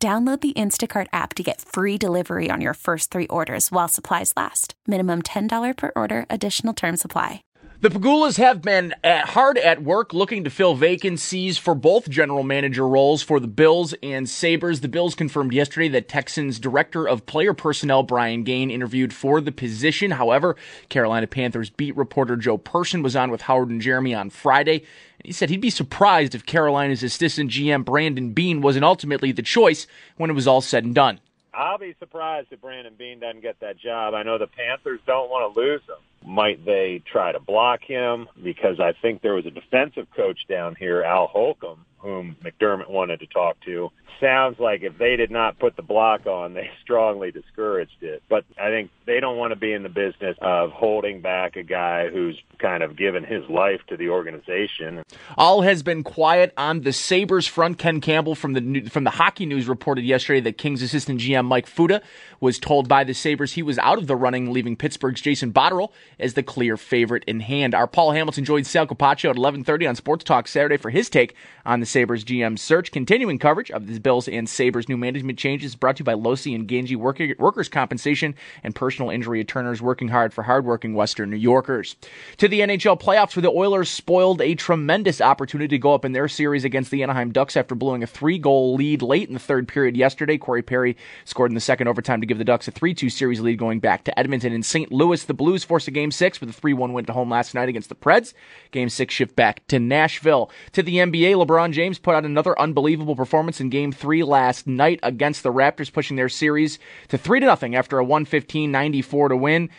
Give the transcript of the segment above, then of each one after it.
Download the Instacart app to get free delivery on your first three orders while supplies last. Minimum $10 per order, additional term supply. The Pegulas have been at, hard at work looking to fill vacancies for both general manager roles for the Bills and Sabres. The Bills confirmed yesterday that Texans director of player personnel Brian Gaine interviewed for the position. However, Carolina Panthers beat reporter Joe Person was on with Howard and Jeremy on Friday. He said he'd be surprised if Carolina's assistant GM Brandon Beane wasn't ultimately the choice when it was all said and done. I'll be surprised if Brandon Beane doesn't get that job. I know the Panthers don't want to lose him. Might they try to block him? Because I think there was a defensive coach down here, Al Holcomb, whom McDermott wanted to talk to. Sounds like if they did not put the block on, they strongly discouraged it. But I think they don't want to be in the business of holding back a guy who's kind of given his life to the organization. All has been quiet on the Sabres front. Ken Campbell from the from the Hockey News reported yesterday that Kings assistant GM Mike Futa was told by the Sabres he was out of the running, leaving Pittsburgh's Jason Botterill as the clear favorite in hand. Our Paul Hamilton joined Sal Capaccio at 11:30 on Sports Talk Saturday for his take on the Sabres GM search. Continuing coverage of the Bills and Sabres new management changes brought to you by Losi and worker, Workers Compensation and Personal Injury Attorneys working hard for hardworking Western New Yorkers. To the NHL playoffs where the Oilers spoiled a tremendous opportunity to go up in their series against the Anaheim Ducks after blowing a three-goal lead late in the third period yesterday. Corey Perry scored in the second overtime to give the Ducks a 3-2 series lead going back to Edmonton and St. Louis. The Blues forced a game six with a 3-1 win to home last night against the Preds. Game six shift back to Nashville. To the NBA, LeBron James put out another unbelievable performance in game three last night against the Raptors, pushing their series to 3 to nothing after a 115-94 to win.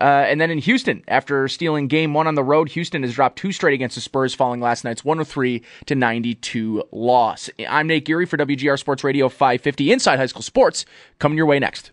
Uh, and then in Houston, after stealing game one on the road, Houston has dropped two straight against the Spurs following last night's 103 to 92 loss. I'm Nate Geary for WGR Sports Radio 550 Inside High School Sports. Coming your way next.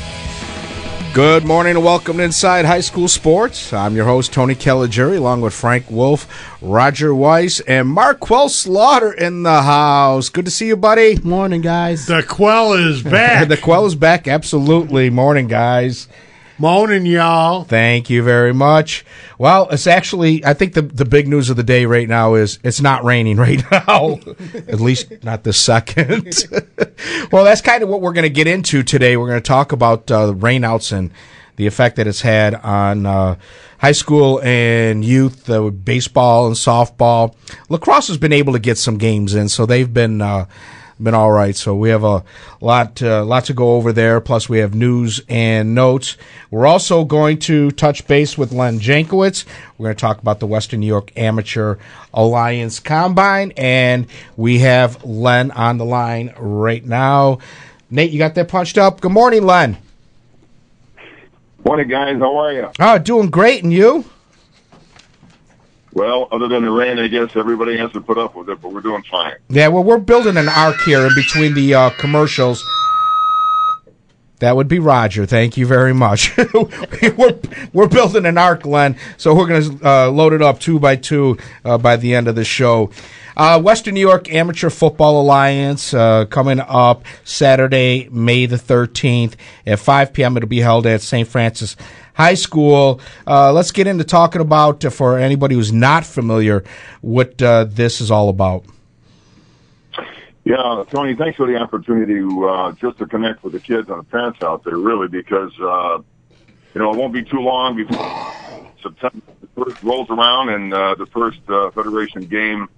Good morning and welcome to Inside High School Sports. I'm your host, Tony Caligiuri, along with Frank Wolf, Roger Weiss, and Marquel Slaughter in the house. Good to see you, buddy. Morning, guys. The Quell is back. the Quell is back, absolutely. Morning, guys. Morning, y'all. Thank you very much. Well, it's actually, I think the, the big news of the day right now is it's not raining right now, at least not this second. well, that's kind of what we're going to get into today. We're going to talk about uh, rainouts and the effect that it's had on uh, high school and youth, uh, baseball and softball. Lacrosse has been able to get some games in, so they've been. Uh, been all right. So we have a lot, uh, lot to go over there. Plus, we have news and notes. We're also going to touch base with Len Jankowicz. We're going to talk about the Western New York Amateur Alliance Combine, and we have Len on the line right now. Nate, you got that punched up. Good morning, Len. Morning, guys. How are you? Oh, doing great, and you? Well, other than the rain, I guess everybody has to put up with it, but we're doing fine. Yeah, well, we're building an ark here in between the uh, commercials. That would be Roger. Thank you very much. we're we're building an ark, Len. So we're going to uh, load it up two by two uh, by the end of the show. Uh, Western New York Amateur Football Alliance uh, coming up Saturday, May the 13th at 5 p.m. It'll be held at St. Francis High School. Uh, let's get into talking about, uh, for anybody who's not familiar, what this is all about. Yeah, Tony, thanks for the opportunity to uh, just to connect with the kids and the parents out there, really, because uh, you know it won't be too long before September first rolls around and uh, the first uh, Federation game,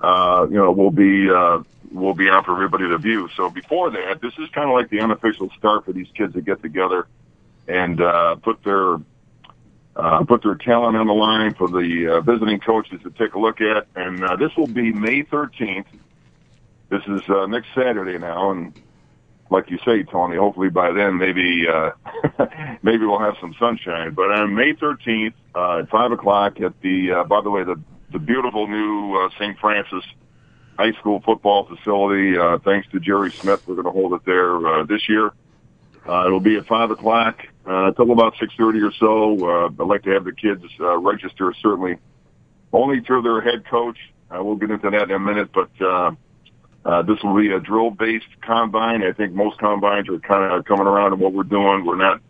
uh, you know, will be uh, will be out for everybody to view. So before that, this is kind of like the unofficial start for these kids to get together and uh, put their uh, put their talent on the line for the uh, visiting coaches to take a look at. And uh, this will be May 13th. This is uh, next Saturday now, and like you say, Tony, hopefully by then maybe uh, maybe we'll have some sunshine. But on May 13th uh, at five o'clock at the uh, by the way the the beautiful new uh, St. Francis High School football facility. Uh, thanks to Jerry Smith, we're going to hold it there uh, this year. Uh, it'll be at five o'clock uh, until about six thirty or so. Uh, I'd like to have the kids uh, register certainly only through their head coach. Uh, we'll get into that in a minute, but uh, uh, this will be a drill-based combine. I think most combines are kind of coming around to what we're doing. We're not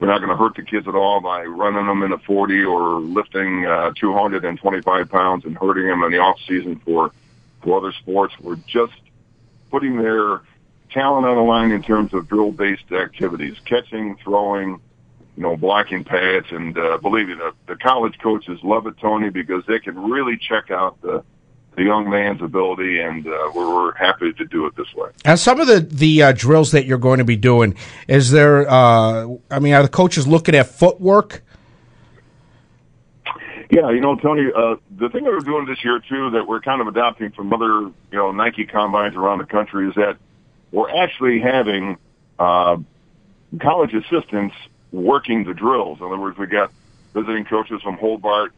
we're not going to hurt the kids at all by running them in a 40 or lifting uh, 225 pounds and hurting them in the off season for for other sports. We're just putting their talent on the line in terms of drill-based activities, catching, throwing, you know, blocking pads, and uh, believe me, the, the college coaches love it, Tony, because they can really check out the the young man's ability, and uh, we're, we're happy to do it this way. And some of the the uh, drills that you're going to be doing, is there? Uh, I mean, are the coaches looking at footwork? Yeah, you know, Tony, uh, the thing that we're doing this year too, that we're kind of adopting from other, you know, Nike combines around the country, is that we're actually having uh, college assistants working the drills. In other words, we got visiting coaches from Hobart,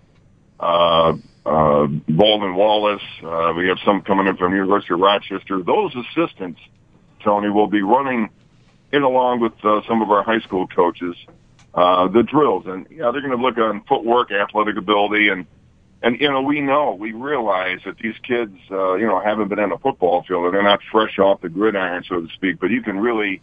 uh, Baldwin Wallace. Uh, we have some coming in from University of Rochester. Those assistants, Tony, will be running in along with uh, some of our high school coaches uh, the drills, and yeah, they're going to look on footwork, athletic ability, and and you know we know we realize that these kids, uh, you know, haven't been on a football field, and they're not fresh off the gridiron, so to speak. But you can really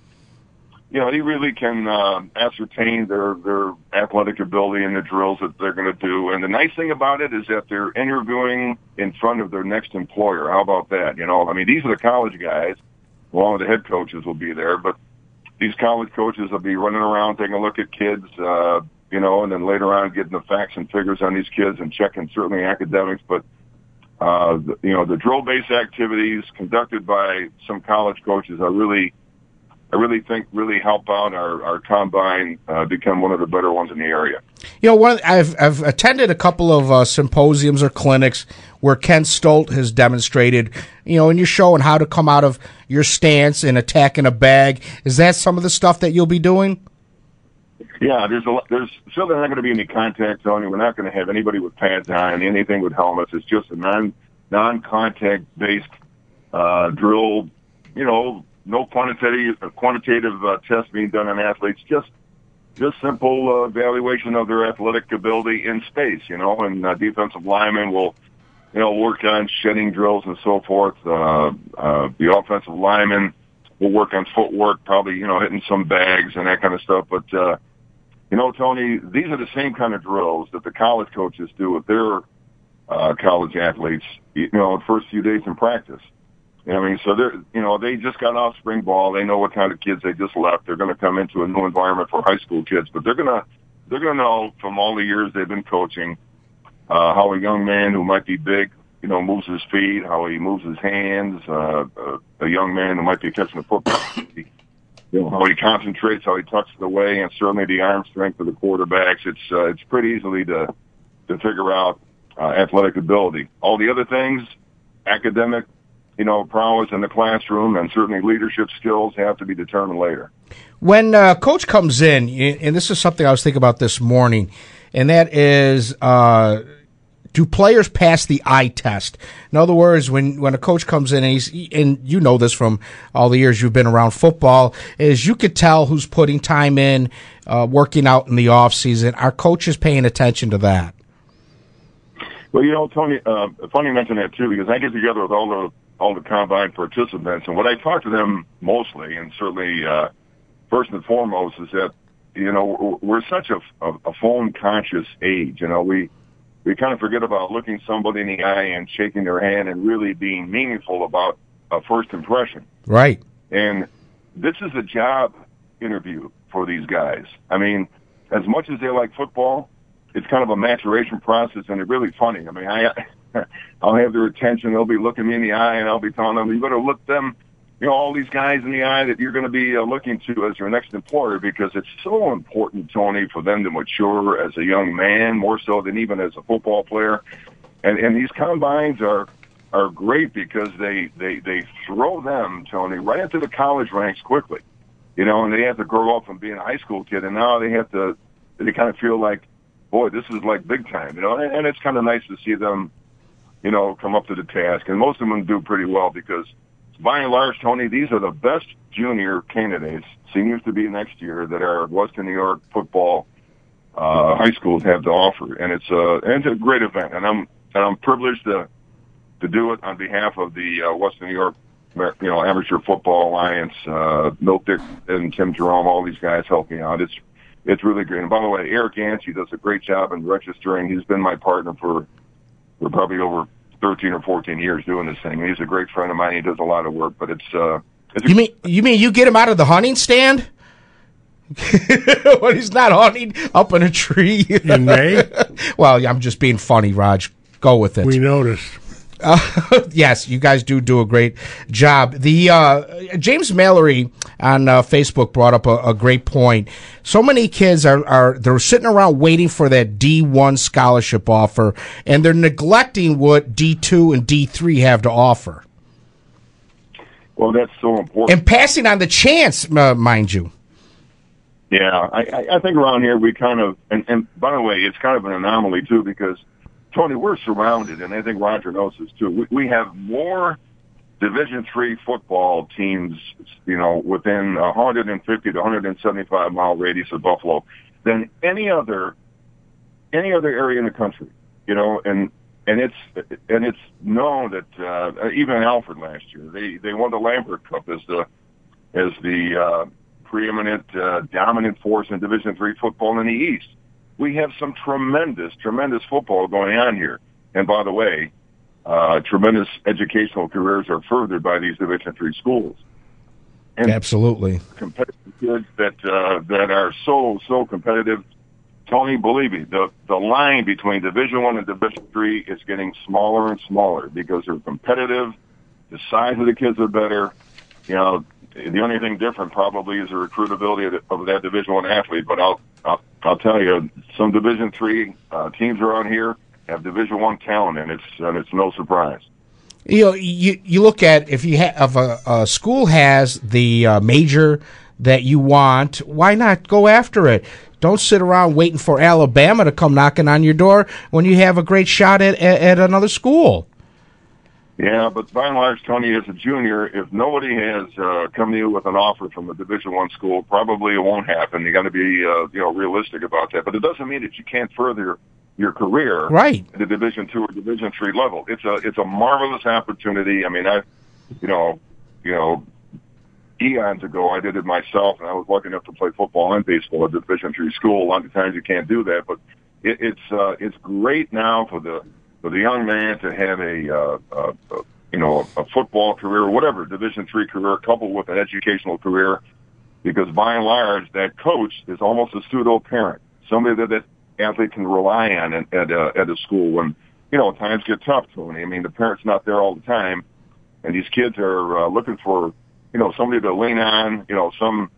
you know, he really can uh, ascertain their their athletic ability in the drills that they're going to do. And the nice thing about it is that they're interviewing in front of their next employer. How about that? You know, I mean, these are the college guys, along with the head coaches will be there, but these college coaches will be running around taking a look at kids, uh, you know, and then later on getting the facts and figures on these kids and checking certainly academics, but uh, the, you know, the drill-based activities conducted by some college coaches are really I really think really help out our our combine uh, become one of the better ones in the area. You know, one I've I've attended a couple of uh, symposiums or clinics where Ken Stolt has demonstrated, you know, and you're showing how to come out of your stance and attack in a bag. Is that some of the stuff that you'll be doing? Yeah, there's a there's certainly not going to be any contact zone. We're not going to have anybody with pads on, anything with helmets. It's just a non non contact based uh, drill. You know, no quantitative quantitative uh, tests being done on athletes. Just just simple uh, evaluation of their athletic ability in space. You know, and uh, defensive linemen will you know work on shedding drills and so forth. Uh, uh, the offensive linemen will work on footwork, probably you know hitting some bags and that kind of stuff. But uh, you know, Tony, these are the same kind of drills that the college coaches do with their uh, college athletes. You know, the first few days in practice. I mean, so they're, you know, they just got off spring ball. They know what kind of kids they just left. They're going to come into a new environment for high school kids, but they're going to, they're going to know from all the years they've been coaching, uh, how a young man who might be big, you know, moves his feet, how he moves his hands, uh, uh, a young man who might be catching the football, you know, how he concentrates, how he tucks it away, and certainly the arm strength of the quarterbacks. It's, uh, it's pretty easily to, to figure out, uh, athletic ability. All the other things, academic, you know, prowess in the classroom and certainly leadership skills have to be determined later. When uh, coach comes in, and this is something I was thinking about this morning, and that is, uh, do players pass the eye test? In other words, when, when a coach comes in and he's, and you know this from all the years you've been around football, is you could tell who's putting time in, uh, working out in the off season. Are coaches paying attention to that? Well, you know, Tony, uh, funny you mention that too, because I get together with all the all the combine participants. And what I talk to them mostly, and certainly uh, first and foremost, is that you know we're such a, a, a phone conscious age. You know, we we kind of forget about looking somebody in the eye and shaking their hand and really being meaningful about a first impression. Right. And this is a job interview for these guys. I mean, as much as they like football, it's kind of a maturation process, and it's really funny. I mean, I I'll have their attention. They'll be looking me in the eye, and I'll be telling them, "You better look them you know, all these guys in the eye that you're going to be uh, looking to as your next employer because it's so important, Tony, for them to mature as a young man, more so than even as a football player. And and these combines are are great because they they they throw them, Tony, right into the college ranks quickly. You know, and they have to grow up from being a high school kid, and now they have to. They kind of feel like, boy, this is like big time. You know, and, and it's kind of nice to see them, you know, come up to the task. And most of them do pretty well because by and large, Tony, these are the best junior candidates, seniors to be next year, that our Western New York football uh, high schools have to offer, and it's a and it's a great event, and I'm and I'm privileged to to do it on behalf of the uh, Western New York, you know, Amateur Football Alliance, uh, Milt Dick and Tim Jerome, all these guys help me out. It's it's really great. And by the way, Eric Yancey does a great job in registering. He's been my partner for for probably over 13 or 14 years doing this thing. He's a great friend of mine. He does a lot of work, but it's, uh, it's you mean, you mean you get him out of the hunting stand? when he's not hunting up in a tree. In May? well, I'm just being funny, Raj. Go with it. We noticed. Uh, yes, you guys do do a great job. The uh, James Mallory on uh, Facebook brought up a, a, great point. So many kids are, are they're sitting around waiting for that D one scholarship offer, and they're neglecting what D two and D three have to offer. Well, that's so important, and passing on the chance, uh, mind you. Yeah, I, I think around here we kind of, and, and by the way, it's kind of an anomaly too because Tony, we're surrounded, and I think Roger knows this too. We, we have more Division three football teams, you know, within 150 to 175 mile radius of Buffalo than any other any other area in the country. You know, and and it's and it's known that uh, even Alfred last year they they won the Lambert Cup as the as the uh, preeminent uh, dominant force in Division three football in the East we have some tremendous, tremendous football going on here. And by the way, uh, tremendous educational careers are furthered by these Division three schools. And Absolutely, competitive kids that uh, that are so so competitive. Tony, believe me, the the line between Division One and Division Three is getting smaller and smaller because they're competitive. The size of the kids are better. You know, the only thing different probably is the recruitability of, the, of that Division One athlete. But I'll, I'll I'll tell you, some Division Three uh, teams around here have Division One talent, and it's and it's no surprise. You know, you you look at if you have a, a school has the uh, major that you want, why not go after it? Don't sit around waiting for Alabama to come knocking on your door when you have a great shot at, at, at another school. Yeah, but by and large, Tony, as a junior, if nobody has uh, come to you with an offer from a Division One school, probably it won't happen. You got to be, uh, you know, realistic about that. But it doesn't mean that you can't further your career right at the Division Two or Division Three level. It's a it's a marvelous opportunity. I mean, I, you know, you know, eons ago, I did it myself, and I was lucky enough to play football and baseball at Division Three school. A lot of times you can't do that, but it, it's uh, it's great now for the for the young man to have a, uh, uh, uh, you know, a football career, whatever, Division three career, coupled with an educational career, because by and large, that coach is almost a pseudo parent, somebody that that athlete can rely on at at, uh, at a school when you know times get tough. Tony, I mean, the parent's not there all the time, and these kids are uh, looking for you know somebody to lean on, you know, some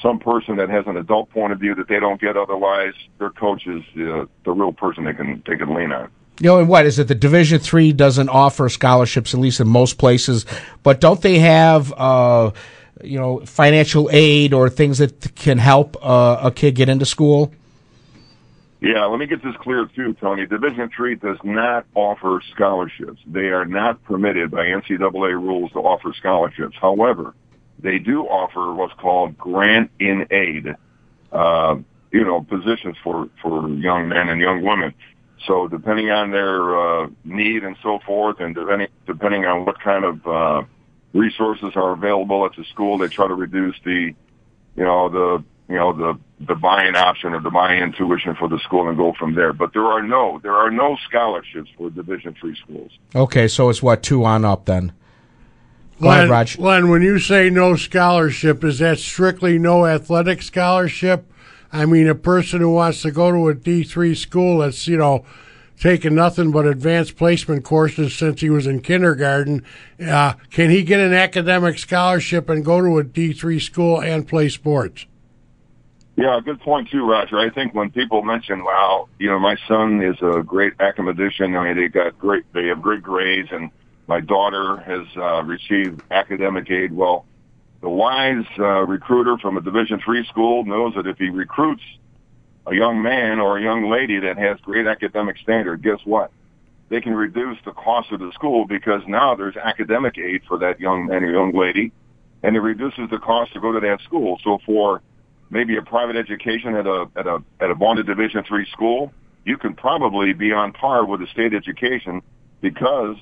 some person that has an adult point of view that they don't get otherwise. Their coach is uh, the real person they can they can lean on. You know, and what is it? The Division Three doesn't offer scholarships, at least in most places. But don't they have, uh, you know, financial aid or things that can help uh, a kid get into school? Yeah, let me get this clear too, Tony. Division Three does not offer scholarships. They are not permitted by NCAA rules to offer scholarships. However, they do offer what's called grant in aid. Uh, you know, positions for for young men and young women. So depending on their uh, need and so forth, and depending depending on what kind of uh, resources are available at the school, they try to reduce the, you know, the you know the the buy-in option or the buy-in tuition for the school and go from there. But there are no there are no scholarships for Division three schools. Okay, so it's what two on up then. Go Len, ahead, Raj. Len, when you say no scholarship, is that strictly no athletic scholarship? I mean, a person who wants to go to a D three school that's you know taken nothing but advanced placement courses since he was in kindergarten. Uh, can he get an academic scholarship and go to a D3 school and play sports? Yeah, good point too, Roger. I think when people mention, "Wow, you know, my son is a great academician. I mean, they got great, they have great grades, and my daughter has uh, received academic aid." Well, the wise uh, recruiter from a Division three school knows that if he recruits a young man or a young lady that has great academic standard, guess what? They can reduce the cost of the school because now there's academic aid for that young man or young lady, and it reduces the cost to go to that school. So for maybe a private education at a at a at a bonded Division three school, you can probably be on par with a state education because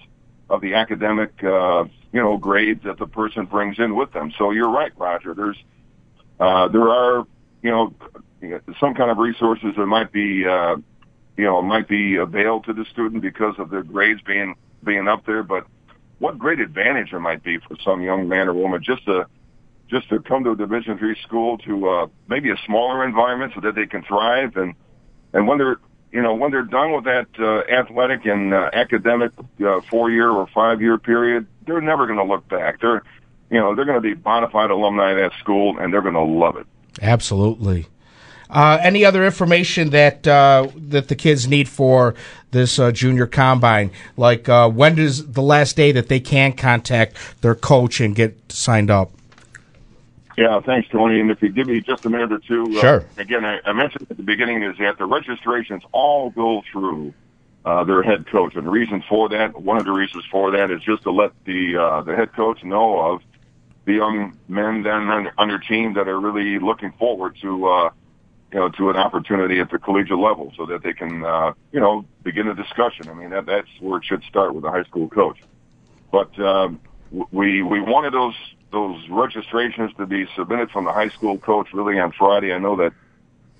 of the academic uh, you know grades that the person brings in with them. So you're right, Roger. There's uh, there are you know some kind of resources that might be uh, you know might be availed to the student because of their grades being being up there, but what great advantage there might be for some young man or woman just to just to come to a Division three school to uh, maybe a smaller environment so that they can thrive and and when they're you know when they're done with that uh, athletic and uh, academic uh, four year or five year period, they're never going to look back. They're you know they're going to be bona fide alumni of that school and they're going to love it. Absolutely. Uh, any other information that uh, that the kids need for this uh, junior combine? Like uh, when is the last day that they can contact their coach and get signed up? Yeah, thanks, Tony. And if you give me just a minute or two, uh, sure. again, I, I, mentioned at the beginning is that the registrations all go through uh, their head coach, and the reason for that, one of the reasons for that, is just to let the uh, the head coach know of the young men then on, on their team that are really looking forward to uh, you know to an opportunity at the collegiate level, so that they can uh, you know begin a discussion. I mean, that that's where it should start with a high school coach. But um, we we wanted those those registrations to be submitted from the high school coach really on Friday. I know that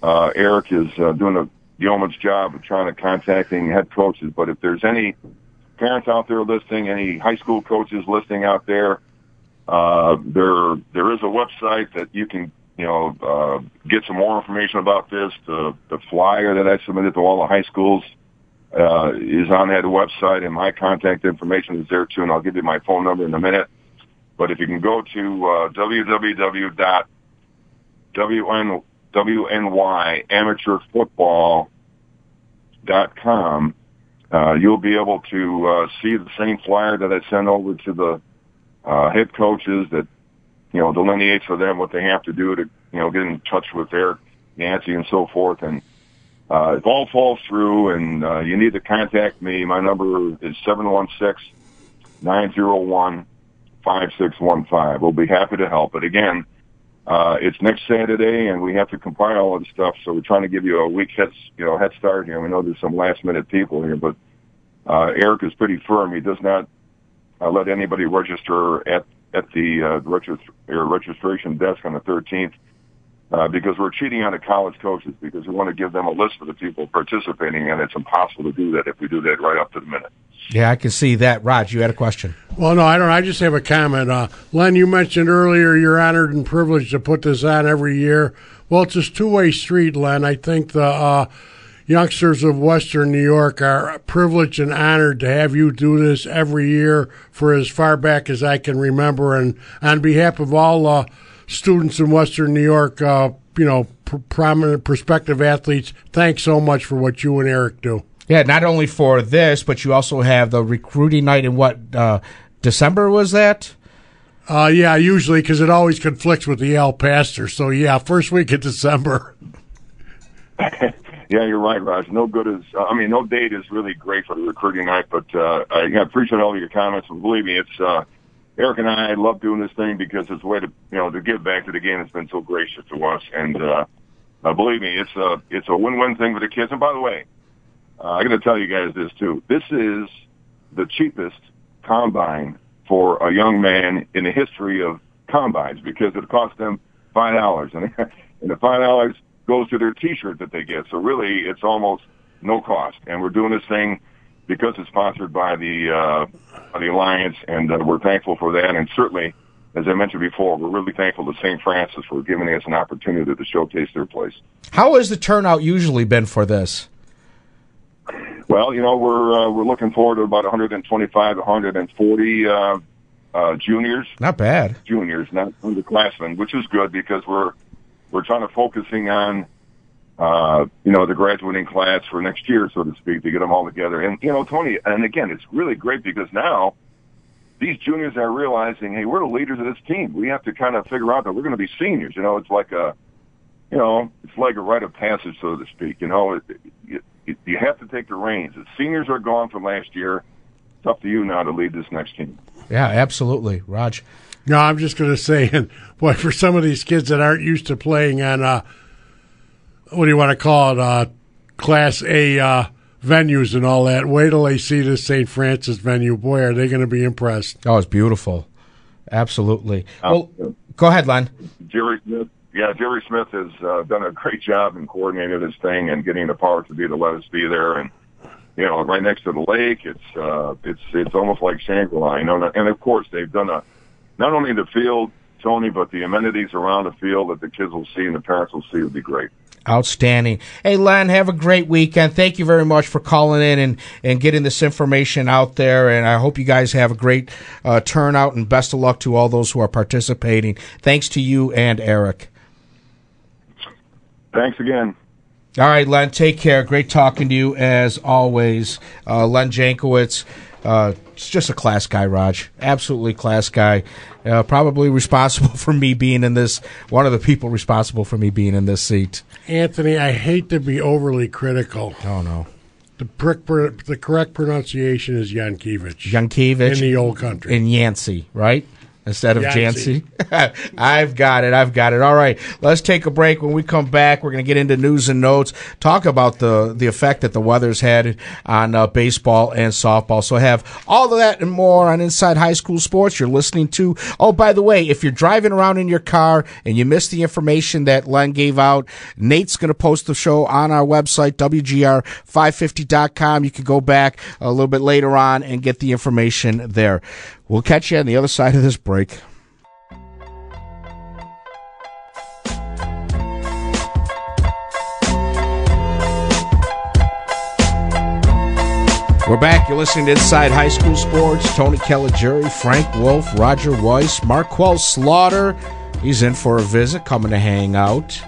uh, Eric is uh, doing a yeoman's job of trying to contacting head coaches. But if there's any parents out there listening, any high school coaches listening out there, uh, there there is a website that you can you know uh, get some more information about this. The the flyer that I submitted to all the high schools uh, is on that website, and my contact information is there too. And I'll give you my phone number in a minute. But if you can go to uh, www.wnYamateurfootball.com, uh, you'll be able to uh, see the same flyer that I sent over to the uh, head coaches that you know delineates for them what they have to do to you know get in touch with Eric Yancey and so forth. And uh, if all falls through and uh, you need to contact me, my number is seven one six nine zero one 5615. We'll be happy to help. But again, uh, it's next Saturday and we have to compile all the stuff. So we're trying to give you a week head, you know, head start here. We know there's some last minute people here, but, uh, Eric is pretty firm. He does not uh, let anybody register at, at the, uh, regist- registration desk on the 13th. Uh, because we're cheating on the college coaches because we want to give them a list of the people participating, and it's impossible to do that if we do that right up to the minute. Yeah, I can see that. Raj, you had a question. Well, no, I don't. I just have a comment. Uh, Len, you mentioned earlier you're honored and privileged to put this on every year. Well, it's a two-way street, Len. I think the uh, youngsters of Western New York are privileged and honored to have you do this every year for as far back as I can remember. And on behalf of all uh, students in Western New York, uh, you know, pr- prominent prospective athletes, thanks so much for what you and Eric do. Yeah, not only for this, but you also have the recruiting night in what uh, December was that? Uh, yeah, usually because it always conflicts with the El Pastor. So yeah, first week of December. yeah, you're right, Raj. No good is, uh, I mean, no date is really great for the recruiting night, but uh, I appreciate all of your comments. And believe me, it's uh, Eric and I love doing this thing because it's a way to, you know, to give back to the game that's been so gracious to us. And uh, uh, believe me, it's a it's a win-win thing for the kids. And by the way, uh, I got to tell you guys this too. This is the cheapest combine for a young man in the history of combines because it costs them five dollars, and and the five dollars goes to their T-shirt that they get. So really, it's almost no cost. And we're doing this thing because it's sponsored by the uh, by the alliance, and uh, we're thankful for that. And certainly, as I mentioned before, we're really thankful to St. Francis for giving us an opportunity to showcase their place. How has the turnout usually been for this? Well, you know, we're uh, we're looking forward to about 125 to 140 uh, uh, juniors. Not bad. Juniors, not underclassmen, which is good because we're we're trying to focusing on uh, you know the graduating class for next year, so to speak, to get them all together. And you know, Tony, and again, it's really great because now these juniors are realizing, hey, we're the leaders of this team. We have to kind of figure out that we're going to be seniors. You know, it's like a you know, it's like a rite of passage, so to speak. You know, it, it, it, you have to take the reins. The seniors are gone from last year. It's up to you now to lead this next team. Yeah, absolutely, Raj. No, I'm just going to say, and boy, for some of these kids that aren't used to playing on, uh, what do you want to call it, uh, Class A uh, venues and all that, wait till they see this St. Francis venue. Boy, are they going to be impressed. Oh, it's beautiful. Absolutely. well, go ahead, Len. Jerry Smith. Yeah, Jerry Smith has uh, done a great job in coordinating this thing and getting the power to be to let us be there. And you know, right next to the lake, it's uh, it's it's almost like Shangri-La. You know, and of course they've done a not only the field, Tony, but the amenities around the field that the kids will see and the parents will see would be great. Outstanding. Hey, Len, have a great weekend. Thank you very much for calling in and, and getting this information out there. And I hope you guys have a great uh, turnout and best of luck to all those who are participating. Thanks to you and Eric. Thanks again. All right, Len, take care. Great talking to you as always. Uh, Len Jankowicz, uh, just a class guy, Raj. Absolutely class guy. Uh, probably responsible for me being in this, one of the people responsible for me being in this seat. Anthony, I hate to be overly critical. Oh, no. The, prick, the correct pronunciation is Yankiewicz. Yankiewicz. In the old country. In Yancey, right? Instead of. Jancy. I've got it. I've got it. All right. Let's take a break. When we come back, we're going to get into news and notes, talk about the, the effect that the weather's had on uh, baseball and softball. So have all of that and more on Inside High School Sports. You're listening to. Oh, by the way, if you're driving around in your car and you missed the information that Len gave out, Nate's going to post the show on our website, WGR550.com. You can go back a little bit later on and get the information there. We'll catch you on the other side of this break. We're back. You're listening to Inside High School Sports. Tony Caligiuri, Frank Wolf, Roger Weiss, Marquel Slaughter. He's in for a visit, coming to hang out.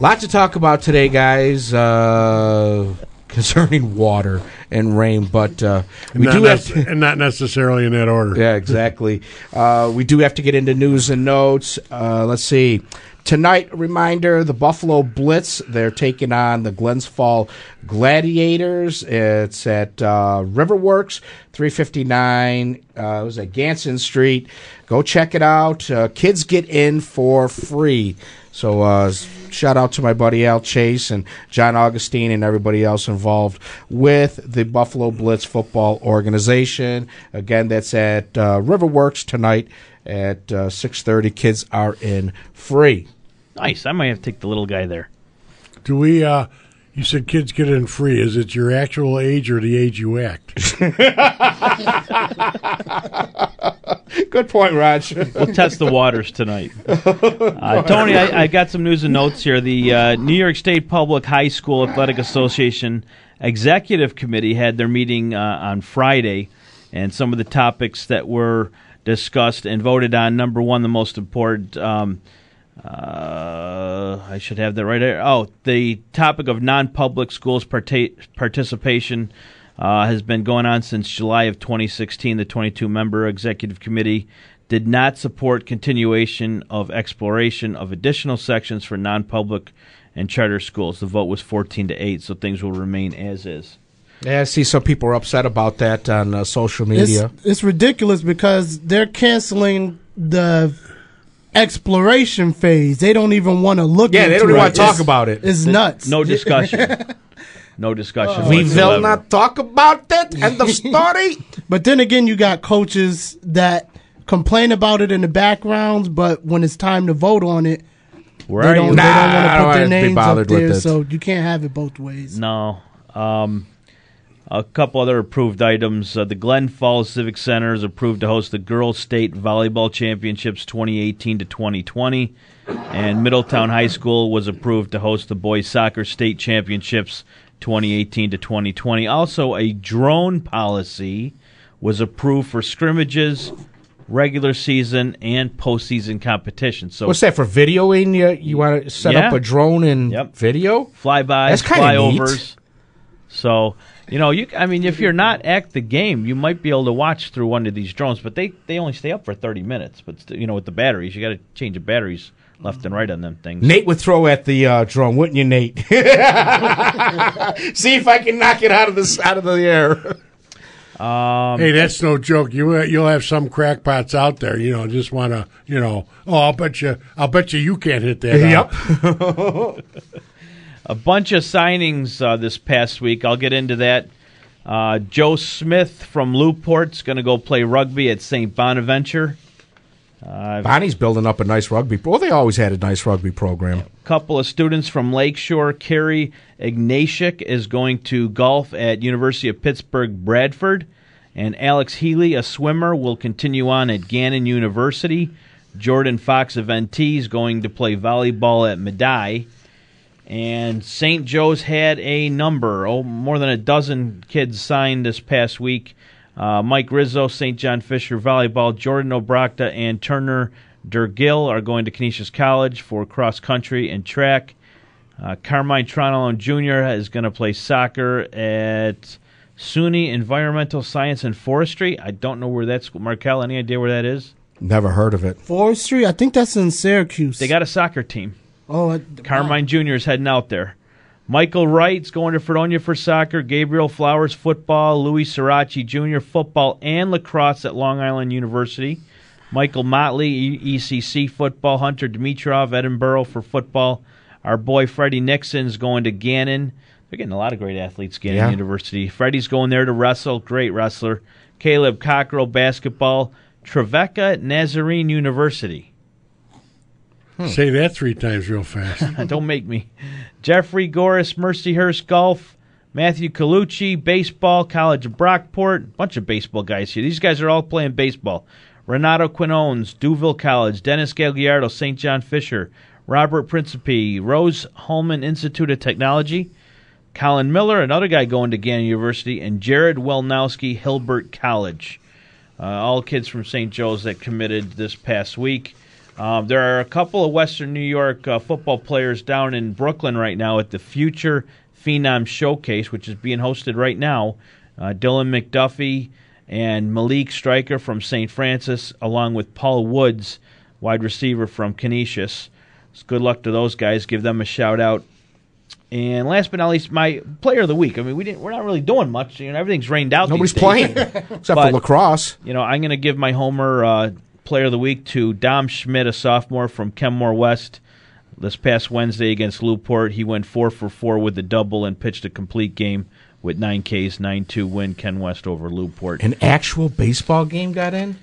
Lot to talk about today, guys. Uh, concerning water and rain, but uh, we do have to, and not necessarily in that order. Yeah, exactly. uh, we do have to get into news and notes. Uh, let's see. Tonight, reminder: the Buffalo Blitz. They're taking on the Glens Fall Gladiators. It's at uh, Riverworks, three fifty nine. Uh, it was at Ganson Street. Go check it out. Uh, kids get in for free. So uh, shout out to my buddy Al Chase and John Augustine and everybody else involved with the Buffalo Blitz football organization. Again, that's at uh, Riverworks tonight at uh, 6.30. Kids are in free. Nice. I might have to take the little guy there. Do we... Uh, you said kids get in free. Is it your actual age or the age you act? Good point, Raj. we'll test the waters tonight. Uh, Tony, I, I, got some news and notes here. The uh, New York State Public High School Athletic Association Executive Committee had their meeting uh, on Friday, and some of the topics that were discussed and voted on. Number one, the most important. Um, uh, I should have that right here. Oh, the topic of non-public schools parta- participation uh, has been going on since July of 2016. The 22-member executive committee did not support continuation of exploration of additional sections for non-public and charter schools. The vote was 14 to 8, so things will remain as is. Yeah, I see some people are upset about that on uh, social media. It's, it's ridiculous because they're canceling the exploration phase. They don't even want to look. At it. Yeah, they don't even want to talk about it. It's nuts. No discussion. no discussion. we will not talk about it. End of story. but then again, you got coaches that complain about it in the backgrounds, but when it's time to vote on it, Where they don't, nah, they don't want to put their names up there. It. So you can't have it both ways. No. Um, a couple other approved items. Uh, the Glens Falls Civic Center is approved to host the Girls State Volleyball Championships 2018 to 2020. And Middletown High School was approved to host the Boys Soccer State Championships 2018 to 2020. Also, a drone policy was approved for scrimmages, regular season, and postseason competition. So What's that for videoing? You, you want to set Yeah. up a drone and Yep. video? flybys, That's kinda neat. flyovers. So you know, you I mean, if you're not at the game, you might be able to watch through one of these drones, but they they only stay up for 30 minutes. But st- you know, with the batteries, you got to change the batteries left and right on them things. Nate would throw at the uh, drone, wouldn't you, Nate? See if I can knock it out of the out of the air. Um, Hey, that's no joke. You you'll have some crackpots out there. You know, just want to. You know, oh, I'll bet you. I'll bet you you can't hit that. out. a bunch of signings uh, this past week. I'll get into that. Uh, Joe Smith from Newport's going to go play rugby at St. Bonaventure. Uh, Bonnie's building up a nice rugby. Well, they always had a nice rugby program. A couple of students from Lakeshore. Kerry Ignatiuk is going to golf at University of Pittsburgh Bradford, and Alex Healy, a swimmer, will continue on at Gannon University. Jordan Fox of NT is going to play volleyball at Medaille. And St. Joe's had a number, oh, more than a dozen kids signed this past week. Uh, Mike Rizzo, St. John Fisher volleyball, Jordan Obrachta, and Turner Durgill are going to Canisius College for cross country and track. Uh, Carmine Tronalone Jr. is going to play soccer at SUNY Environmental Science and Forestry. I don't know where that's. Marquel, any idea where that is? Never heard of it. Forestry, I think that's in Syracuse. They got a soccer team. Oh, I- Carmine Jr. is heading out there. Michael Wright's going to Fredonia for soccer. Gabriel Flowers football. Louis Sirachi Jr. football and lacrosse at Long Island University. Michael Motley E- ECC football. Hunter Dimitrov Edinboro for football. Our boy Freddie Nixon's going to Gannon. They're getting a lot of great athletes. Gannon Yeah. University. Freddie's going there to wrestle. Great wrestler. Caleb Cockrell basketball. Trevecca Nazarene University. Say that three times real fast. Don't make me. Jeffrey Goris, Mercyhurst Golf, Matthew Colucci, baseball, College of Brockport, bunch of baseball guys here. These guys are all playing baseball. Renato Quinones, D'Youville College, Dennis Gagliardo, St. John Fisher, Robert Principe, Rose-Hulman Institute of Technology, Colin Miller, another guy going to Gannon University, and Jared Welnowski, Hilbert College. Uh, all kids from St. Joe's that committed this past week. Um, there are a couple of Western New York uh, football players down in Brooklyn right now at the Future Phenom Showcase, which is being hosted right now. Uh, Dylan McDuffie and Malik Stryker from St. Francis, along with Paul Woods, wide receiver from Canisius. So good luck to those guys. Give them a shout out. And last but not least, my player of the week. I mean, we didn't. We're not really doing much. You know, everything's rained out. Nobody's these days. playing except But- for lacrosse. You know, I'm going to give my Homer uh, Player of the Week to Dom Schmidt, a sophomore from Kenmore West. This past Wednesday against Newport, he went four for four with the double and pitched a complete game with nine Ks, nine two win. Ken West over Newport. An actual baseball game got in.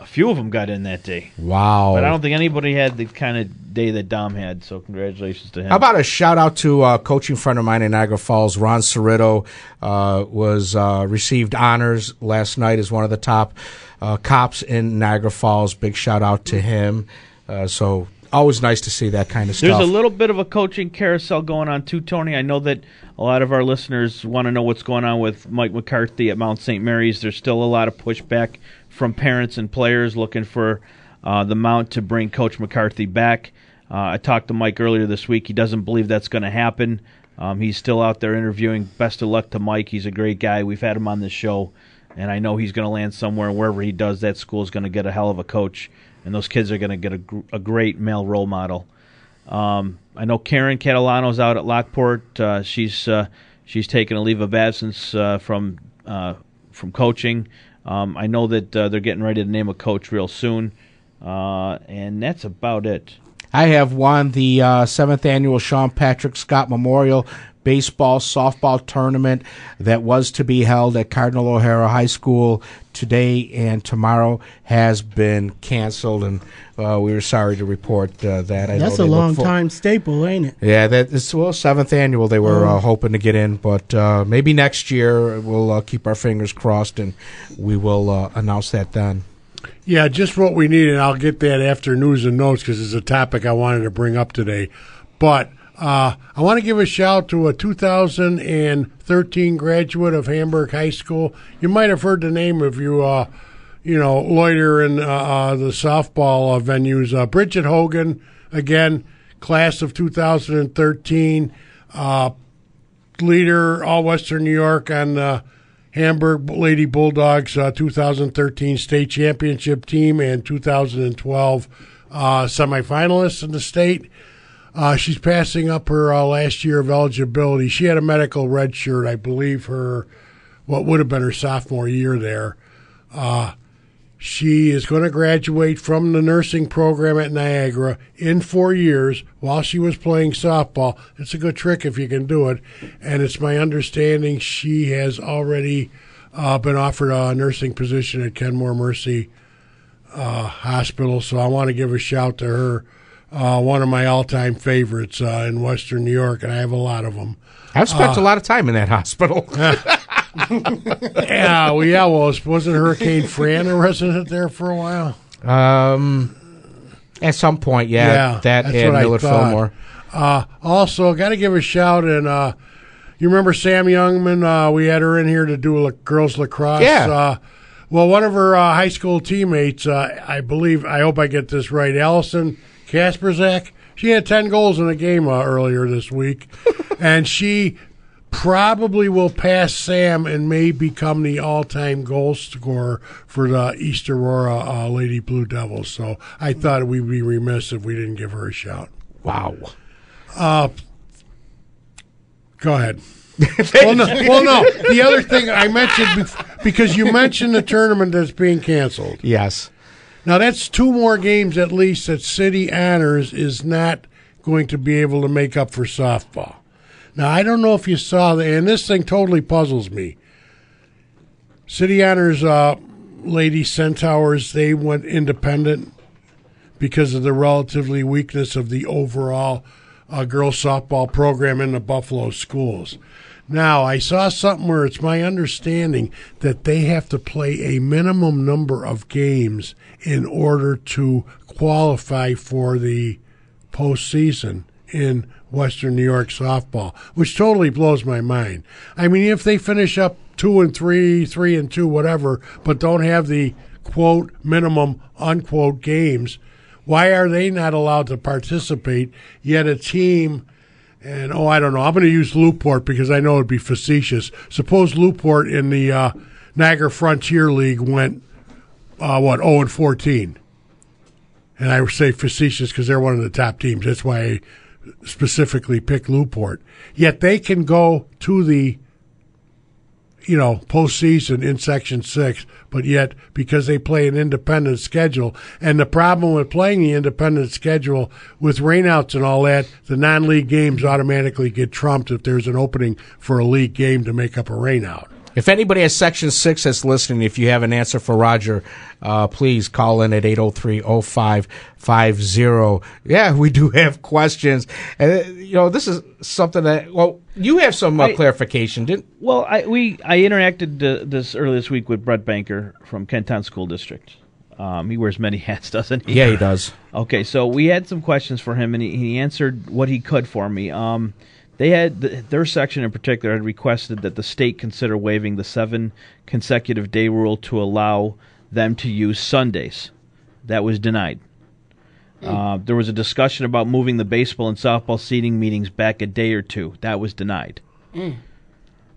A few of them got in that day, Wow. but I don't think anybody had the kind of day that Dom had. So congratulations to him. How about a shout out to a coaching friend of mine in Niagara Falls, Ron Cerrito, uh, was uh, received honors last night as one of the top uh, cops in Niagara Falls. Big shout out to him. Uh, so always nice to see that kind of stuff. There's a little bit of a coaching carousel going on too, Tony. I know that a lot of our listeners want to know what's going on with Mike McCarthy at Mount St. Mary's. There's still a lot of pushback from parents and players looking for uh, the Mount to bring Coach McCarthy back. Uh, I talked to Mike earlier this week. He doesn't believe that's going to happen. Um, he's still out there interviewing. Best of luck to Mike. He's a great guy. We've had him on this show, and I know he's going to land somewhere. Wherever he does, that school is going to get a hell of a coach, and those kids are going to get a, gr- a great male role model. Um, I know Karen Catalano's out at Lockport. Uh, she's uh, she's taken a leave of absence uh, from uh, from coaching. Um, I know that uh, they're getting ready to name a coach real soon, uh, and that's about it. I have won the seventh annual Sean Patrick Scott Memorial Baseball Softball Tournament that was to be held at Cardinal O'Hara High School today and tomorrow has been canceled, and uh, we were sorry to report uh, that. I that's know a long for- time staple, ain't it? Yeah, that is well seventh annual. They were uh, hoping to get in, but uh, maybe next year we'll uh, keep our fingers crossed and we will uh, announce that then. Yeah, just what we need, and I'll get that after news and notes because it's a topic I wanted to bring up today. But Uh, I want to give a shout to a 2013 graduate of Hamburg High School. You might have heard the name if you, uh, you know, loiter in uh, uh, the softball uh, venues. Uh, Bridget Hogan, again, class of 2013, uh, leader all Western New York on the Hamburg Lady Bulldogs uh, 2013 state championship team and 2012 uh, semifinalists in the state. Uh, she's passing up her uh, last year of eligibility. She had a medical red shirt, I believe, her what would have been her sophomore year there. Uh, she is going to graduate from the nursing program at Niagara in four years while she was playing softball. It's a good trick if you can do it. And it's my understanding she has already uh, been offered a nursing position at Kenmore Mercy uh, Hospital. So I want to give a shout to her. Uh, one of my all-time favorites uh, in Western New York, and I have a lot of them. I've spent a lot of time in that hospital. yeah, well, yeah. Well, wasn't Hurricane Fran a resident there for a while? um, at some point, yeah, that that's and what I Millard thought. Fillmore. Uh, also, got to give a shout and uh, you remember Sam Youngman? Uh, we had her in here to do la- girls lacrosse. Yeah. Uh, well, one of her uh, high school teammates, uh, I believe, I hope I get this right, Allison Kasperzak. She had ten goals in a game uh, earlier this week, and she probably will pass Sam and may become the all-time goal scorer for the East Aurora uh, Lady Blue Devils. So I thought we'd be remiss if we didn't give her a shout. Wow. Uh, go ahead. well, no, well, no. The other thing I mentioned bef- because you mentioned the tournament that's being canceled. Yes. Now that's two more games at least that City Honors is not going to be able to make up for softball. Now I don't know if you saw the, and this thing totally puzzles me. City Honors, uh, Lady Centaurs, they went independent because of the relatively weakness of the overall uh, girls softball program in the Buffalo schools. Now, I saw something where it's my understanding that they have to play a minimum number of games in order to qualify for the postseason in Western New York softball, which totally blows my mind. I mean, if they finish up two and three, three and two, whatever, but don't have the quote minimum unquote games, why are they not allowed to participate? Yet a team, and oh, I don't know, I'm going to use Lockport because I know it'd be facetious. Suppose Lockport in the uh, Niagara Frontier League went, uh, what, 0 and 14. And I say facetious because they're one of the top teams. That's why I specifically picked Lockport. Yet they can go to the you know, postseason in Section 6, but yet because they play an independent schedule, and the problem with playing the independent schedule with rainouts and all that, the non league games automatically get trumped if there's an opening for a league game to make up a rainout. If anybody has Section 6 that's listening, if you have an answer for Roger, uh, please call in at 803-0550. Yeah, we do have questions. And, uh, you know, this is something that, well, you have some uh, I- clarification, didn't Well, I we I interacted uh, this earlier this week with Brett Banker from Ken-Ton School District. Um, he wears many hats, doesn't he? Yeah, he does. Okay, so we had some questions for him, and he, he answered what he could for me. Um, they had th their section in particular had requested that the state consider waiving the seven consecutive day rule to allow them to use Sundays. That was denied. Uh, there was a discussion about moving the baseball and softball seating meetings back a day or two. That was denied.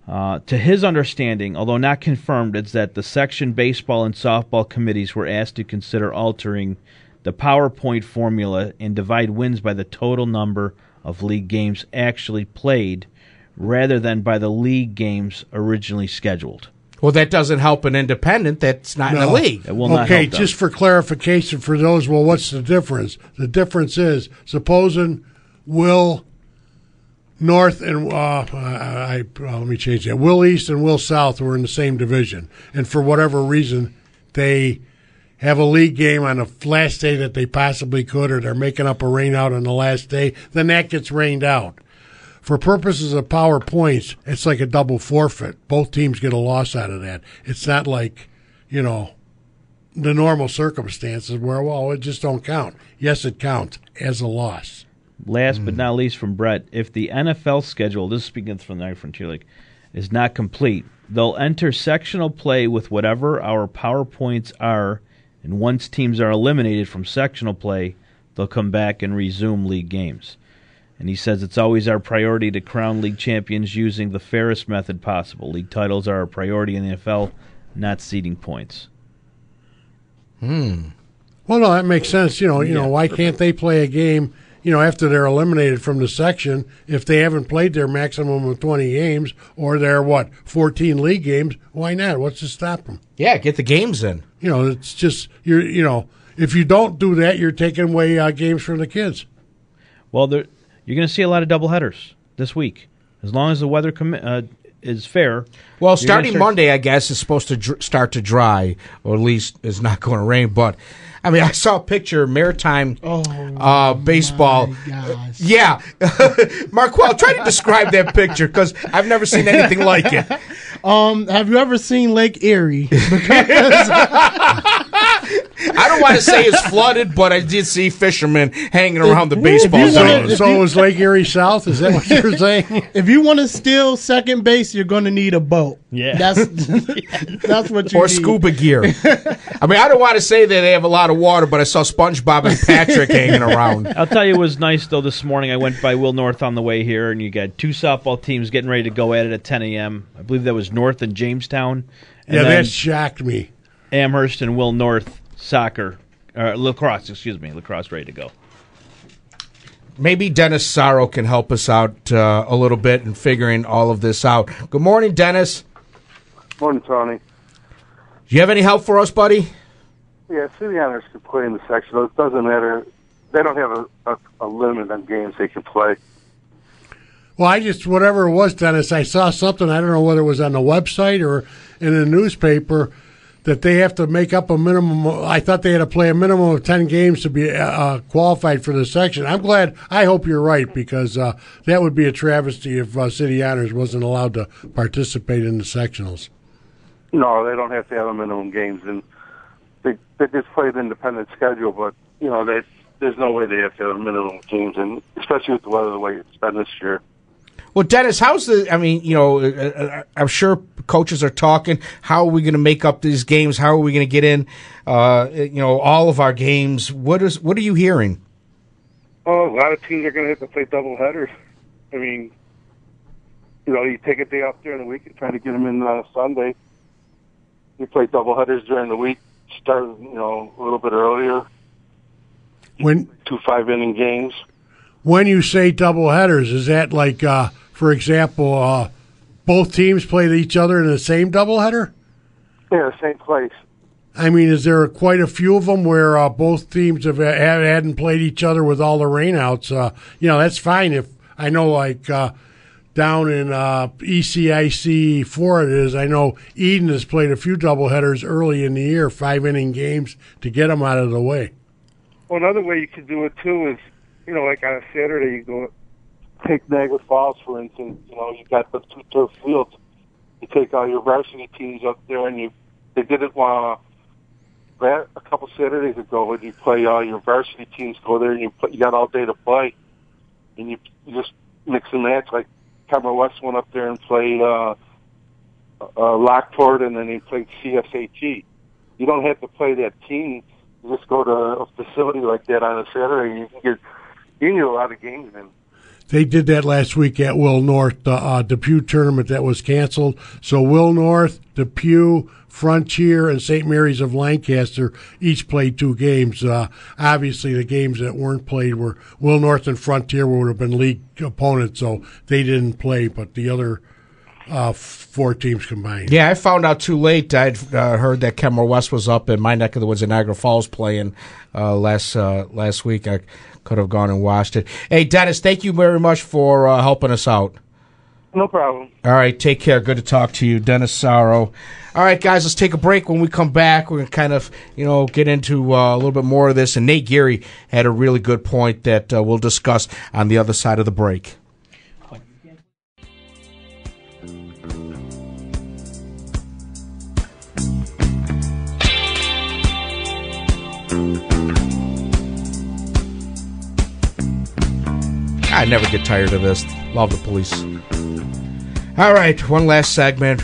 Uh, to his understanding, although not confirmed, it's that the section baseball and softball committees were asked to consider altering the PowerPoint formula and divide wins by the total number of league games actually played rather than by the league games originally scheduled. Well, that doesn't help an independent that's not in the league. It will not okay, help them. just for clarification for those, well, what's the difference? The difference is supposing Will North and uh, I, I uh, let me change that. Will East and Will South were in the same division, and for whatever reason, they have a league game on the last day that they possibly could, or they're making up a rain out on the last day. Then that gets rained out. For purposes of power points, it's like a double forfeit. Both teams get a loss out of that. It's not like, you know, the normal circumstances where, well, it just don't count. Yes, it counts as a loss. Last but hmm. not least, from Brett, if the NFL schedule, this is speaking from the Niagara Frontier League, is not complete, they'll enter sectional play with whatever our PowerPoints are, and once teams are eliminated from sectional play, they'll come back and resume league games. And he says it's always our priority to crown league champions using the fairest method possible. League titles are a priority in the NFL, not seeding points. Hmm. Well, no, that makes sense. You know, you know, why can't they play a game? You know, after they're eliminated from the section, if they haven't played their maximum of twenty games or their what fourteen league games, why not? What's to stop them? Yeah, get the games in. You know, it's just you're. You know, if you don't do that, you're taking away uh, games from the kids. Well, there, you're going to see a lot of doubleheaders this week, as long as the weather commi- uh, is fair. Well, starting start- Monday, I guess, is supposed to dr- start to dry, or at least it's not going to rain. But I mean, I saw a picture Maritime uh, baseball. Yeah, Marquel, try to describe that picture because I've never seen anything like it. Um, have you ever seen Lake Erie? I don't want to say it's flooded, but I did see fishermen hanging around the baseball If you wanna- zone. So is Lake Erie South? Is that what you're saying? If you want to steal second base, you're going to need a boat. Yeah. that's that's what you or need. scuba gear. I mean, I don't want to say that they have a lot of water, but I saw SpongeBob and Patrick hanging around. I'll tell you, it was nice though. This morning, I went by Will North on the way here, and you got two softball teams getting ready to go at it at 10 a.m. I believe that was North and Jamestown. And yeah, then that shocked me. Amherst and Will North soccer, or lacrosse. Excuse me, lacrosse ready to go. Maybe Dennis Sorrow can help us out uh, a little bit in figuring all of this out. Good morning, Dennis. Morning, Tony. Do you have any help for us, buddy? Yeah, City Honors can play in the section. It doesn't matter. They don't have a, a, a limit on games they can play. Well, I just whatever it was, Dennis. I saw something. I don't know whether it was on the website or in a newspaper that they have to make up a minimum. I thought they had to play a minimum of ten games to be uh, qualified for the section. I'm glad. I hope you're right because uh, that would be a travesty if uh, City Honors wasn't allowed to participate in the sectionals. No, they don't have to have a minimum games, and they they just play the independent schedule. But you know, they, there's no way they have to have a minimum games, and especially with the weather the way it's been this year. Well, Dennis, how's the? I mean, you know, uh, uh, I'm sure coaches are talking. How are we going to make up these games? How are we going to get in? Uh, you know, all of our games. What is? What are you hearing? Oh, a lot of teams are going to have to play double headers. I mean, you know, you take a day off during the week and try to get them in on a Sunday. You play double headers during the week. Start, you know, a little bit earlier. When Two five inning games. when you say double headers, is that like, uh, for example, uh, both teams played each other in the same double header? Yeah, same place. I mean, is there quite a few of them where uh, both teams have, have hadn't played each other with all the rainouts? Uh, you know, that's fine. If I know, like uh, down in uh, ECIC four, it is. I know Eden has played a few doubleheaders early in the year, five inning games to get them out of the way. Well, another way you could do it too is, you know, like on a Saturday, you go take Niagara Falls, for instance. You know, you got the two turf fields. You take all your varsity teams up there, and you they did it uh, that a couple Saturdays ago. When you play all your varsity teams, go there and you play, you got all day to play, and you, you just mix and match. Like Kenmore West went up there and played uh, uh, Lockport, and then he played CSAT. You don't have to play that team you just go to a facility like that on a Saturday, and you can get you can get a lot of games in. They did that last week at Will North, the uh, Depew tournament that was canceled. So Will North, Depew, Frontier, and St. Mary's of Lancaster each played two games. Uh, obviously, the games that weren't played were Will North and Frontier would have been league opponents, so they didn't play. But the other uh, four teams combined. Yeah, I found out too late. I'd uh, heard that Kenmore West was up in my neck of the woods in Niagara Falls playing uh, last uh, last week. I could have gone and watched it. Hey, Dennis, thank you very much for uh, helping us out. No problem. All right, take care. Good to talk to you, Dennis Sorrow. All right, guys, let's take a break. When we come back, we're going to kind of, you know, get into uh, a little bit more of this. And Nate Geary had a really good point that uh, we'll discuss on the other side of the break. I never get tired of this. Love the police. All right, one last segment.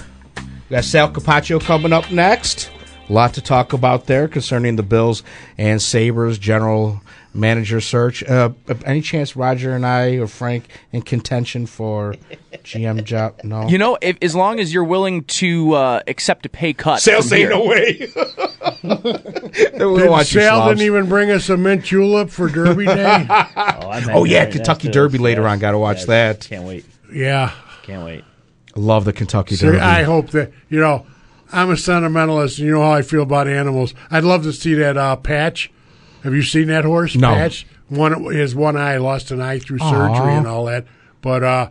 Got Sal Capaccio coming up next. A lot to talk about there concerning the Bills and Sabres general manager search. Uh, any chance Roger and I or Frank in contention for GM job? No. You know, if, as long as you're willing to uh, accept a pay cut. Sal from say no way. Did Sal didn't even bring us a mint julep for Derby Day. Oh, yeah, Kentucky Derby later on. Got to watch that. Can't wait. yeah. Can't wait. Love the Kentucky See, Derby. I hope that you know. I'm a sentimentalist, and you know how I feel about animals. I'd love to see that uh, patch. Have you seen that horse? No. Patch. One his one eye lost an eye through Aw. surgery and all that. But uh,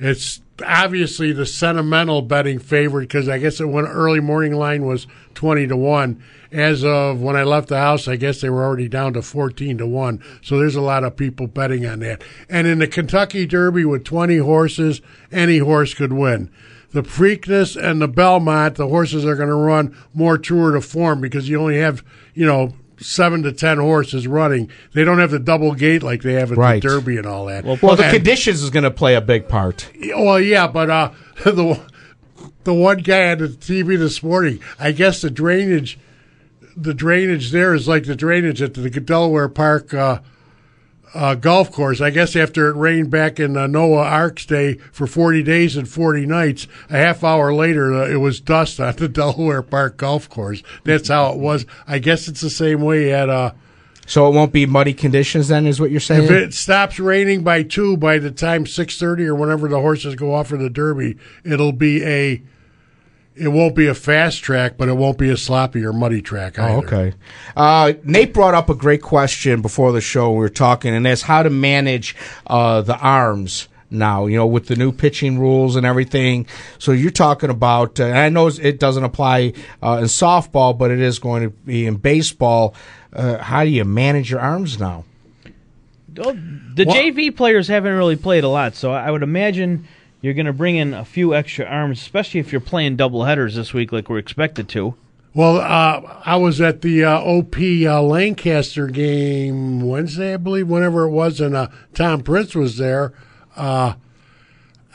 it's obviously the sentimental betting favorite because I guess the one early morning line was twenty to one. As of when I left the house, I guess they were already down to fourteen to one. So there's a lot of people betting on that. And in the Kentucky Derby with twenty horses, any horse could win. The Preakness and the Belmont, the horses are going to run more truer to form because you only have, you know, seven to ten horses running. They don't have the double gate like they have at Right. the Derby and all that. well, the And- conditions is going to play a big part. well, yeah, but uh, the the one guy on the TV this morning, I guess the drainage, the drainage there is like the drainage at the Delaware Park uh, uh, golf course. I guess after it rained back in uh, Noah Ark's day for forty days and forty nights, a half hour later uh, it was dust on the Delaware Park golf course. That's how it was. I guess it's the same way at. Uh, So it won't be muddy conditions then, is what you're saying? if it stops raining by two by the time six thirty or whenever the horses go off for the Derby, it'll be a. It won't be a fast track, but it won't be a sloppy or muddy track either. Oh, okay. Uh, Nate brought up a great question before the show. We were talking, and that's how to manage uh, the arms now. You know, with the new pitching rules and everything. So you're talking about. Uh, and I know it doesn't apply uh, in softball, but it is going to be in baseball. Uh, how do you manage your arms now? Well, the JV players haven't really played a lot, so I would imagine you're going to bring in a few extra arms, especially if you're playing double headers this week, like we're expected to. Well, uh, I was at the uh, OP uh, Lancaster game Wednesday, I believe, whenever it was, and uh, Tom Prince was there. Uh,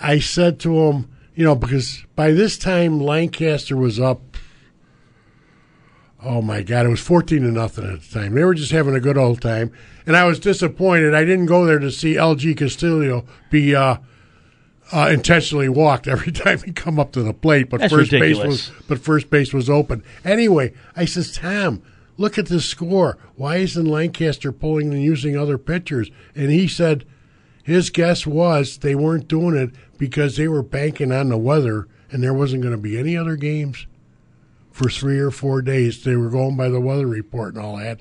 I said to him, you know, because by this time Lancaster was up. Oh my God! It was fourteen to nothing at the time. They were just having a good old time, and I was disappointed. I didn't go there to see LG Castillo be uh, intentionally walked every time he come up to the plate, but That's first base was but first base was open. Anyway, I says, Tom, look at this score. Why isn't Lancaster pulling and using other pitchers? And he said his guess was they weren't doing it because they were banking on the weather and there wasn't going to be any other games for three or four days. They were going by the weather report and all that.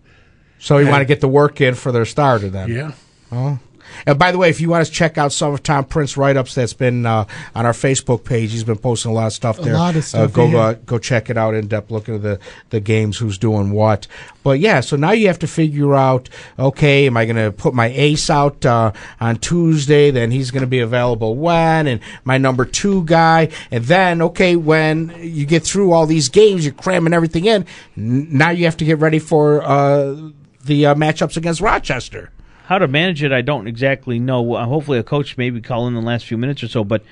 So you And- want to get the work in for their starter then? Yeah. Oh. And by the way, if you want to check out some of Tom Prince write-ups that's been uh, on our Facebook page, he's been posting a lot of stuff A there. lot of Uh, go yeah. uh, go check it out in depth. Look at the the games, who's doing what. But yeah, so now you have to figure out. Okay, am I going to put my ace out uh, on Tuesday? Then he's going to be available when, and my number two guy, and then okay, when you get through all these games, you're cramming everything in. N- now you have to get ready for uh, the uh, matchups against Rochester. How to manage it, I don't exactly know. Uh, hopefully, a coach maybe call in the last few minutes or so. But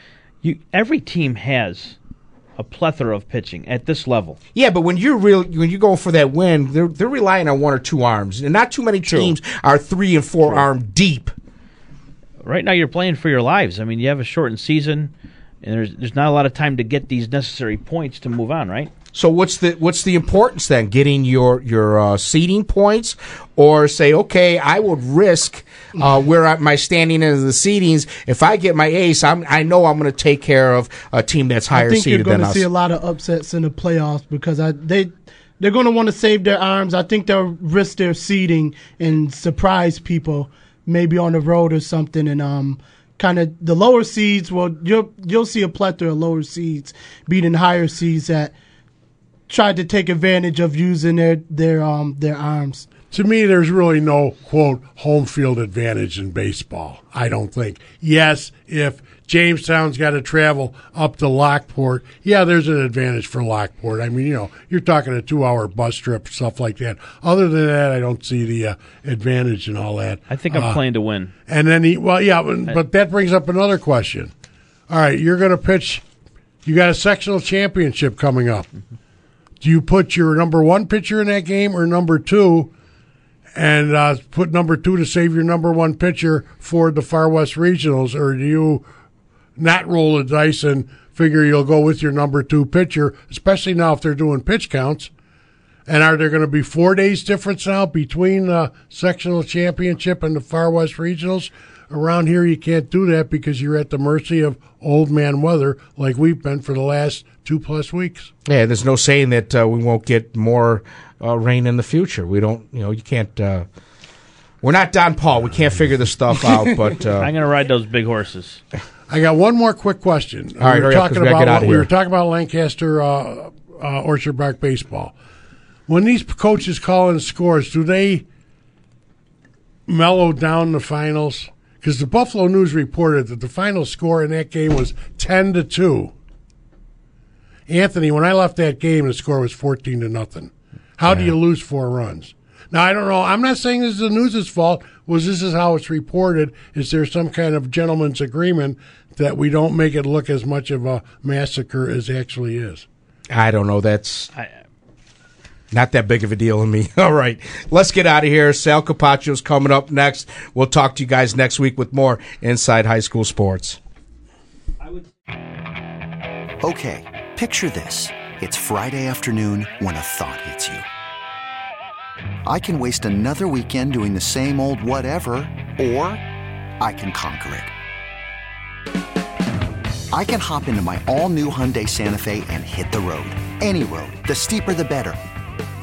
you, every team has a plethora of pitching at this level. Yeah, but when you're real, when you go for that win, they're they're relying on one or two arms, and not too many teams are three and four arm deep. Right now, you're playing for your lives. I mean, you have a shortened season, and there's there's not a lot of time to get these necessary points to move on. Right? So what's the what's the importance then? Getting your your uh, seeding points, or say, okay, I would risk uh, where I, my standing in the seedings. If I get my ace, I'm I know I'm going to take care of a team that's higher seeded than us. I think you're going to see a lot of upsets in the playoffs because I they they're going to want to save their arms. I think they'll risk their seeding and surprise people, maybe on the road or something, and um. Kind of the lower seeds. Well, you'll you'll see a plethora of lower seeds beating higher seeds that tried to take advantage of using their their um their arms. To me, there's really no quote home field advantage in baseball. I don't think. Yes, if Jamestown's got to travel up to Lockport. Yeah, there's an advantage for Lockport. I mean, you know, you're talking a two-hour bus trip, stuff like that. Other than that, I don't see the uh, advantage and all that. I think I'm Uh, playing to win. and then he, well, yeah, but, but that brings up another question. All right, you're going to pitch. You got a sectional championship coming up. Do you put your number one pitcher in that game or number two, and uh, put number two to save your number one pitcher for the Far West Regionals, or do you not roll the dice and figure you'll go with your number two pitcher, especially now if they're doing pitch counts? And are there going to be four days difference now between the sectional championship and the Far West regionals? Around here, you can't do that because you're at the mercy of old man weather, like we've been for the last two plus weeks. Yeah, there's no saying that uh, we won't get more uh, rain in the future. We don't, you know, you can't. Uh, we're not Don Paul. We can't figure this stuff out. But uh, I'm going to ride those big horses. I got one more quick question. All right, we were hurry up, 'cause talking we about get we were talking about Lancaster uh, uh, Orchard Park baseball. When these coaches call in scores, do they mellow down the finals? Because the Buffalo News reported that the final score in that game was ten to two. Anthony, when I left that game, the score was fourteen to nothing. How do you lose four runs? Now I don't know. I'm not saying this is the news's fault. Was this is how it's reported? Is there some kind of gentleman's agreement that we don't make it look as much of a massacre as actually is? I don't know. That's not that big of a deal to me. All right, let's get out of here. Sal Capaccio's coming up next. We'll talk to you guys next week with more Inside High School Sports. Okay, picture this. It's Friday afternoon when a thought hits you. I can waste another weekend doing the same old whatever, or I can conquer it. I can hop into my all new Hyundai Santa Fe and hit the road. Any road. The steeper, the better.